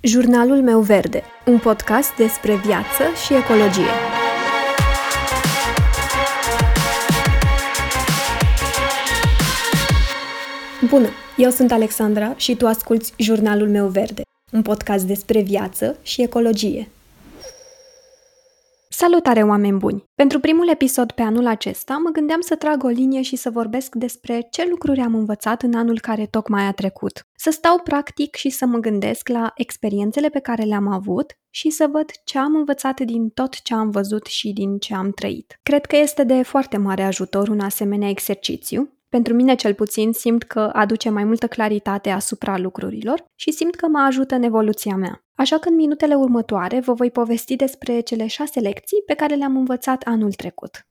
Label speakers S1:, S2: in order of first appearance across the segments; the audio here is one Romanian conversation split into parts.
S1: Jurnalul meu verde, un podcast despre viață și ecologie. Bună, eu sunt Alexandra și tu asculți Jurnalul meu verde, un podcast despre viață și ecologie. Salutare, oameni buni! Pentru primul episod pe anul acesta, mă gândeam să trag o linie și să vorbesc despre ce lucruri am învățat în anul care tocmai a trecut. Să stau practic și să mă gândesc la experiențele pe care le-am avut și să văd ce am învățat din tot ce am văzut și din ce am trăit. Cred că este de foarte mare ajutor un asemenea exercițiu, pentru mine cel puțin simt că aduce mai multă claritate asupra lucrurilor și simt că mă ajută în evoluția mea. Așa că în minutele următoare vă voi povesti despre cele șase lecții pe care le-am învățat anul trecut.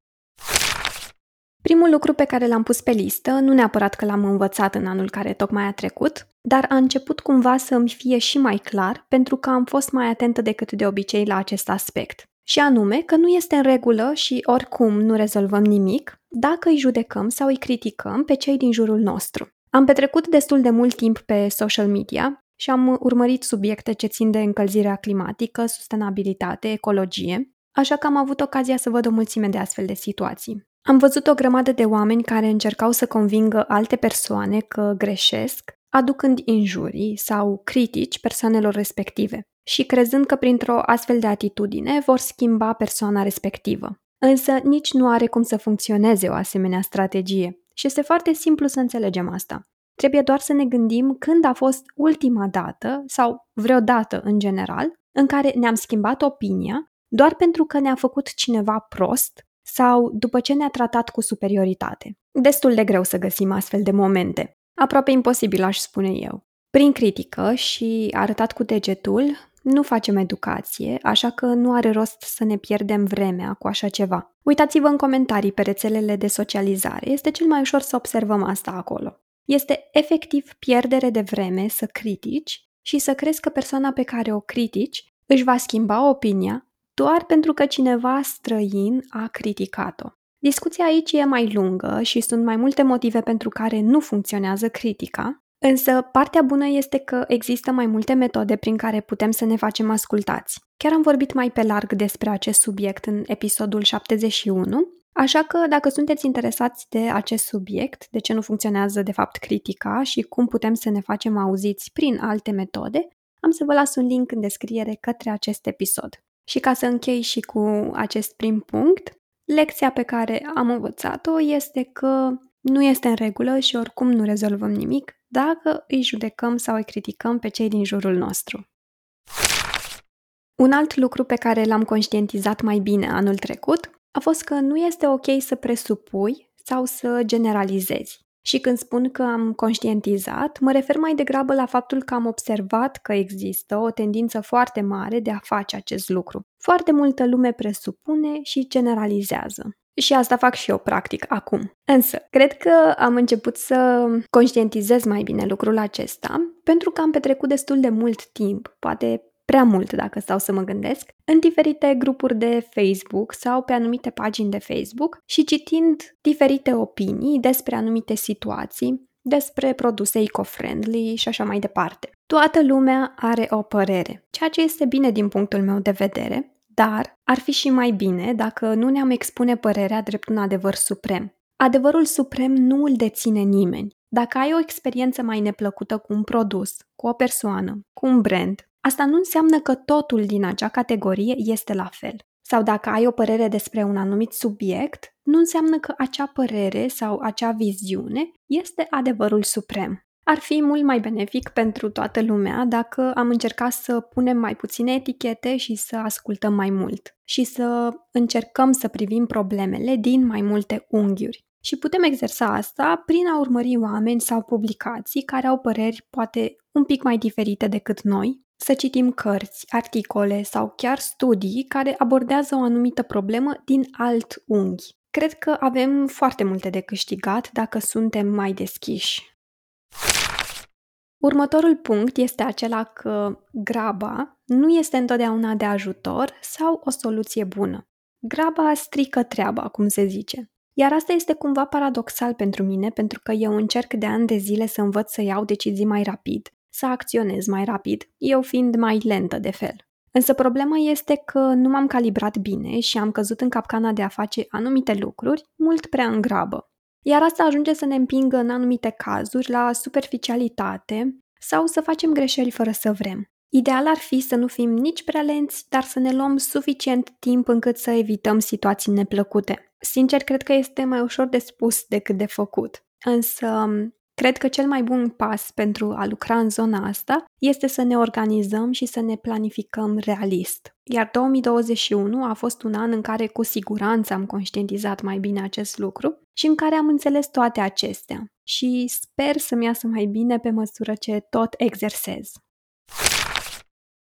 S1: Primul lucru pe care l-am pus pe listă, nu neapărat că l-am învățat în anul care tocmai a trecut, dar a început cumva să îmi fie și mai clar pentru că am fost mai atentă decât de obicei la acest aspect. Și anume că nu este în regulă și oricum nu rezolvăm nimic dacă îi judecăm sau îi criticăm pe cei din jurul nostru. Am petrecut destul de mult timp pe social media și am urmărit subiecte ce țin de încălzirea climatică, sustenabilitate, ecologie, așa că am avut ocazia să văd o mulțime de astfel de situații. Am văzut o grămadă de oameni care încercau să convingă alte persoane că greșesc, aducând injurii sau critici persoanelor respective și crezând că printr-o astfel de atitudine vor schimba persoana respectivă. Însă nici nu are cum să funcționeze o asemenea strategie și este foarte simplu să înțelegem asta. Trebuie doar să ne gândim când a fost ultima dată sau vreodată în general în care ne-am schimbat opinia doar pentru că ne-a făcut cineva prost sau după ce ne-a tratat cu superioritate. Destul de greu să găsim astfel de momente. Aproape imposibil, aș spune eu. Prin critică și arătat cu degetul, nu facem educație, așa că nu are rost să ne pierdem vremea cu așa ceva. Uitați-vă în comentarii pe rețelele de socializare, este cel mai ușor să observăm asta acolo. Este efectiv pierdere de vreme să critici și să crezi că persoana pe care o critici își va schimba opinia doar pentru că cineva străin a criticat-o. Discuția aici e mai lungă și sunt mai multe motive pentru care nu funcționează critica, Însă, partea bună este că există mai multe metode prin care putem să ne facem ascultați. Chiar am vorbit mai pe larg despre acest subiect în episodul 71, așa că dacă sunteți interesați de acest subiect, de ce nu funcționează de fapt critica și cum putem să ne facem auziți prin alte metode, am să vă las un link în descriere către acest episod. Și ca să închei și cu acest prim punct, lecția pe care am învățat-o este că nu este în regulă și oricum nu rezolvăm nimic dacă îi judecăm sau îi criticăm pe cei din jurul nostru. Un alt lucru pe care l-am conștientizat mai bine anul trecut a fost că nu este ok să presupui sau să generalizezi. Și când spun că am conștientizat, mă refer mai degrabă la faptul că am observat că există o tendință foarte mare de a face acest lucru. Foarte multă lume presupune și generalizează. Și asta fac și eu, practic, acum. Însă, cred că am început să conștientizez mai bine lucrul acesta, pentru că am petrecut destul de mult timp, poate prea mult dacă stau să mă gândesc, în diferite grupuri de Facebook sau pe anumite pagini de Facebook și citind diferite opinii despre anumite situații, despre produse eco-friendly și așa mai departe. Toată lumea are o părere, ceea ce este bine din punctul meu de vedere, dar ar fi și mai bine dacă nu ne-am expune părerea drept un adevăr suprem. Adevărul suprem nu îl deține nimeni. Dacă ai o experiență mai neplăcută cu un produs, cu o persoană, cu un brand, asta nu înseamnă că totul din acea categorie este la fel. Sau dacă ai o părere despre un anumit subiect, nu înseamnă că acea părere sau acea viziune este adevărul suprem. Ar fi mult mai benefic pentru toată lumea dacă am încercat să punem mai puține etichete și să ascultăm mai mult și să încercăm să privim problemele din mai multe unghiuri. Și putem exersa asta prin a urmări oameni sau publicații care au păreri poate un pic mai diferite decât noi, să citim cărți, articole sau chiar studii care abordează o anumită problemă din alt unghi. Cred că avem foarte multe de câștigat dacă suntem mai deschiși. Următorul punct este acela că graba nu este întotdeauna de ajutor sau o soluție bună. Graba strică treaba, cum se zice. Iar asta este cumva paradoxal pentru mine, pentru că eu încerc de ani de zile să învăț să iau decizii mai rapid, să acționez mai rapid, eu fiind mai lentă de fel. Însă problema este că nu m-am calibrat bine și am căzut în capcana de a face anumite lucruri mult prea în grabă. Iar asta ajunge să ne împingă în anumite cazuri la superficialitate sau să facem greșeli fără să vrem. Ideal ar fi să nu fim nici prea lenți, dar să ne luăm suficient timp încât să evităm situații neplăcute. Sincer, cred că este mai ușor de spus decât de făcut. Însă, cred că cel mai bun pas pentru a lucra în zona asta este să ne organizăm și să ne planificăm realist. Iar 2021 a fost un an în care cu siguranță am conștientizat mai bine acest lucru și în care am înțeles toate acestea. Și sper să-mi iasă mai bine pe măsură ce tot exersez.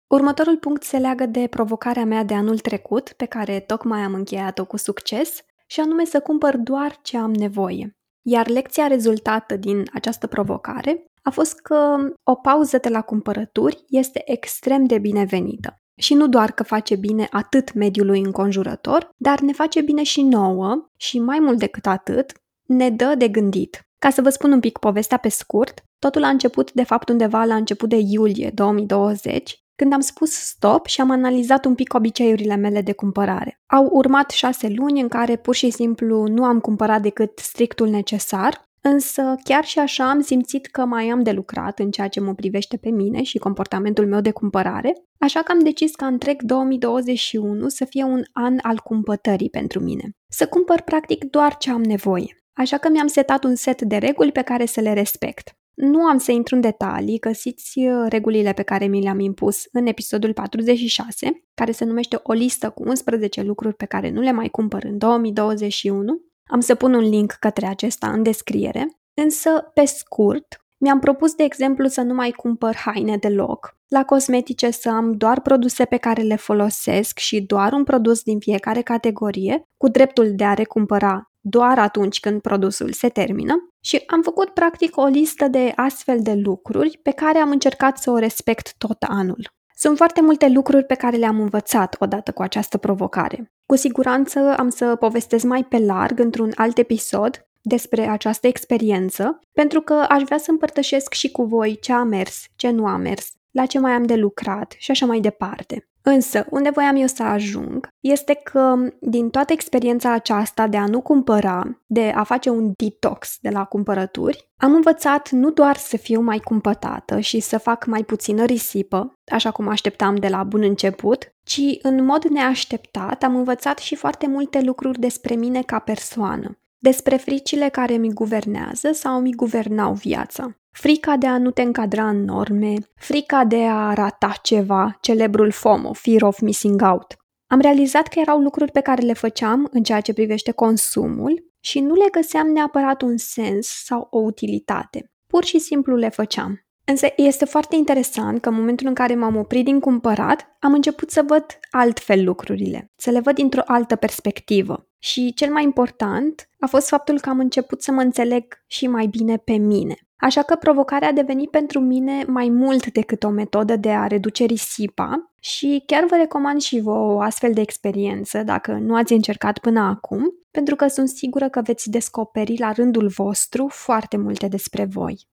S1: Următorul punct se leagă de provocarea mea de anul trecut, pe care tocmai am încheiat-o cu succes, și anume să cumpăr doar ce am nevoie. Iar lecția rezultată din această provocare a fost că o pauză de la cumpărături este extrem de binevenită. Și nu doar că face bine atât mediului înconjurător, dar ne face bine și nouă și mai mult decât atât, ne dă de gândit. Ca să vă spun un pic povestea pe scurt, totul a început de fapt undeva la început de iulie 2020, când am spus stop și am analizat un pic obiceiurile mele de cumpărare. Au urmat șase luni în care pur și simplu nu am cumpărat decât strictul necesar, însă chiar și așa am simțit că mai am de lucrat în ceea ce mă privește pe mine și comportamentul meu de cumpărare, așa că am decis ca întreg 2021 să fie un an al cumpătării pentru mine. Să cumpăr practic doar ce am nevoie. Așa că mi-am setat un set de reguli pe care să le respect. Nu am să intru în detalii, găsiți uh, regulile pe care mi le-am impus în episodul 46, care se numește o listă cu 11 lucruri pe care nu le mai cumpăr în 2021. Am să pun un link către acesta în descriere, însă, pe scurt, mi-am propus, de exemplu, să nu mai cumpăr haine deloc, la cosmetice să am doar produse pe care le folosesc și doar un produs din fiecare categorie, cu dreptul de a recumpăra doar atunci când produsul se termină și am făcut practic o listă de astfel de lucruri pe care am încercat să o respect tot anul. Sunt foarte multe lucruri pe care le-am învățat odată cu această provocare. Cu siguranță am să povestesc mai pe larg într-un alt episod despre această experiență, pentru că aș vrea să împărtășesc și cu voi ce a mers, ce nu a mers, la ce mai am de lucrat și așa mai departe. Însă, unde voiam eu să ajung este că din toată experiența aceasta de a nu cumpăra, de a face un detox de la cumpărături, am învățat nu doar să fiu mai cumpătată și să fac mai puțină risipă, așa cum așteptam de la bun început, ci în mod neașteptat am învățat și foarte multe lucruri despre mine ca persoană, despre fricile care mi guvernează sau mi guvernau viața. Frica de a nu te încadra în norme, frica de a rata ceva, celebrul FOMO, Fear of Missing Out. Am realizat că erau lucruri pe care le făceam în ceea ce privește consumul și nu le găseam neapărat un sens sau o utilitate. Pur și simplu le făceam. Însă este foarte interesant că în momentul în care m-am oprit din cumpărat, am început să văd altfel lucrurile, să le văd dintr-o altă perspectivă. Și cel mai important a fost faptul că am început să mă înțeleg și mai bine pe mine. Așa că provocarea a devenit pentru mine mai mult decât o metodă de a reduce risipa și chiar vă recomand și vă o astfel de experiență dacă nu ați încercat până acum, pentru că sunt sigură că veți descoperi la rândul vostru foarte multe despre voi.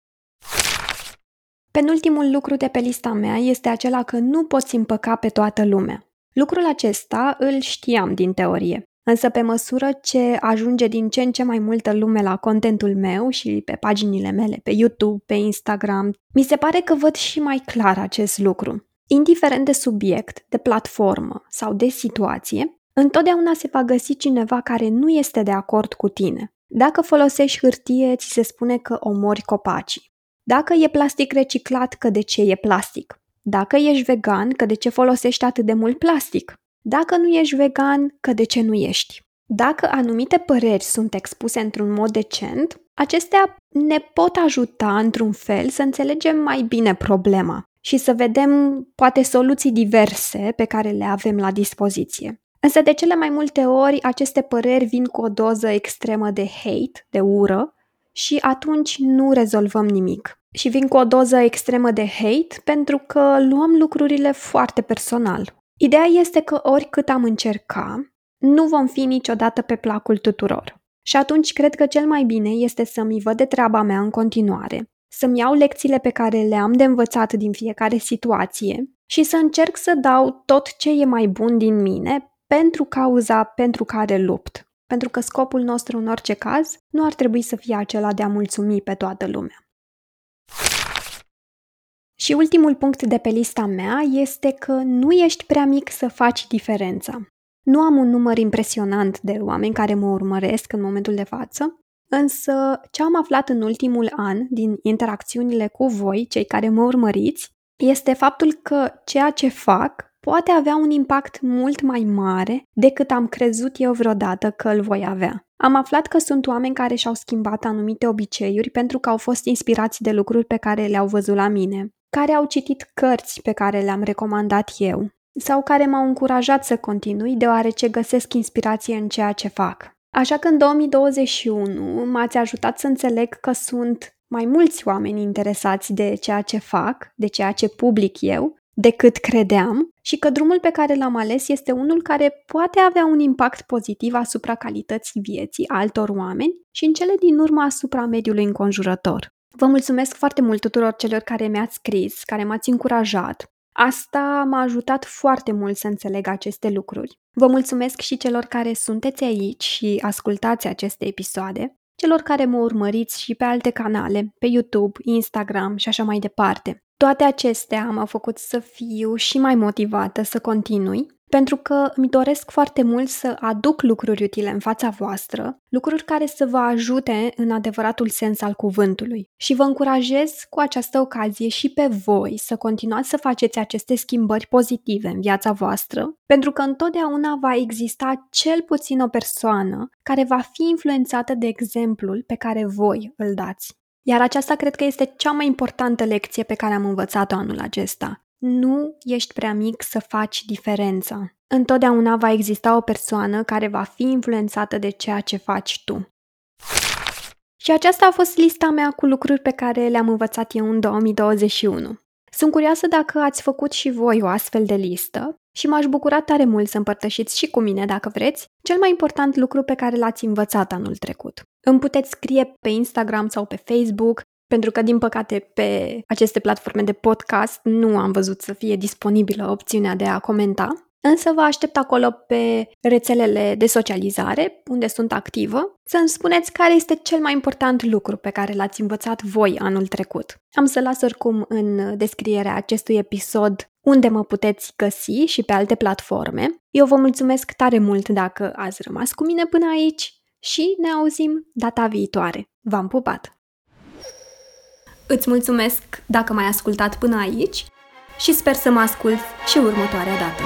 S1: Penultimul lucru de pe lista mea este acela că nu poți împăca pe toată lumea. Lucrul acesta îl știam din teorie, însă pe măsură ce ajunge din ce în ce mai multă lume la contentul meu și pe paginile mele, pe YouTube, pe Instagram, mi se pare că văd și mai clar acest lucru. Indiferent de subiect, de platformă sau de situație, întotdeauna se va găsi cineva care nu este de acord cu tine. Dacă folosești hârtie, ți se spune că omori copacii. Dacă e plastic reciclat, că de ce e plastic? Dacă ești vegan, că de ce folosești atât de mult plastic? Dacă nu ești vegan, că de ce nu ești? Dacă anumite păreri sunt expuse într-un mod decent, acestea ne pot ajuta într-un fel să înțelegem mai bine problema și să vedem poate soluții diverse pe care le avem la dispoziție. Însă de cele mai multe ori aceste păreri vin cu o doză extremă de hate, de ură, și atunci nu rezolvăm nimic și vin cu o doză extremă de hate pentru că luăm lucrurile foarte personal. Ideea este că oricât am încerca, nu vom fi niciodată pe placul tuturor. Și atunci cred că cel mai bine este să mi văd de treaba mea în continuare, să-mi iau lecțiile pe care le-am de învățat din fiecare situație și să încerc să dau tot ce e mai bun din mine pentru cauza pentru care lupt. Pentru că scopul nostru, în orice caz, nu ar trebui să fie acela de a mulțumi pe toată lumea. Și ultimul punct de pe lista mea este că nu ești prea mic să faci diferența. Nu am un număr impresionant de oameni care mă urmăresc în momentul de față, însă ce am aflat în ultimul an din interacțiunile cu voi, cei care mă urmăriți, este faptul că ceea ce fac poate avea un impact mult mai mare decât am crezut eu vreodată că îl voi avea. Am aflat că sunt oameni care și-au schimbat anumite obiceiuri pentru că au fost inspirați de lucruri pe care le-au văzut la mine, care au citit cărți pe care le-am recomandat eu sau care m-au încurajat să continui deoarece găsesc inspirație în ceea ce fac. Așa că în 2021 m-ați ajutat să înțeleg că sunt mai mulți oameni interesați de ceea ce fac, de ceea ce public eu, decât credeam și că drumul pe care l-am ales este unul care poate avea un impact pozitiv asupra calității vieții altor oameni și în cele din urmă asupra mediului înconjurător. Vă mulțumesc foarte mult tuturor celor care mi-ați scris, care m-ați încurajat. Asta m-a ajutat foarte mult să înțeleg aceste lucruri. Vă mulțumesc și celor care sunteți aici și ascultați aceste episoade, celor care mă urmăriți și pe alte canale, pe YouTube, Instagram și așa mai departe. Toate acestea m-au făcut să fiu și mai motivată să continui, pentru că îmi doresc foarte mult să aduc lucruri utile în fața voastră, lucruri care să vă ajute în adevăratul sens al cuvântului. Și vă încurajez cu această ocazie și pe voi să continuați să faceți aceste schimbări pozitive în viața voastră, pentru că întotdeauna va exista cel puțin o persoană care va fi influențată de exemplul pe care voi îl dați. Iar aceasta cred că este cea mai importantă lecție pe care am învățat-o anul acesta. Nu ești prea mic să faci diferența. Întotdeauna va exista o persoană care va fi influențată de ceea ce faci tu. Și aceasta a fost lista mea cu lucruri pe care le-am învățat eu în 2021. Sunt curioasă dacă ați făcut și voi o astfel de listă și m-aș bucura tare mult să împărtășiți și cu mine, dacă vreți, cel mai important lucru pe care l-ați învățat anul trecut. Îmi puteți scrie pe Instagram sau pe Facebook, pentru că, din păcate, pe aceste platforme de podcast nu am văzut să fie disponibilă opțiunea de a comenta, Însă vă aștept acolo pe rețelele de socializare, unde sunt activă, să-mi spuneți care este cel mai important lucru pe care l-ați învățat voi anul trecut. Am să las oricum în descrierea acestui episod unde mă puteți găsi și pe alte platforme. Eu vă mulțumesc tare mult dacă ați rămas cu mine până aici și ne auzim data viitoare. V-am pupat! Îți mulțumesc dacă m-ai ascultat până aici și sper să mă ascult și următoarea dată.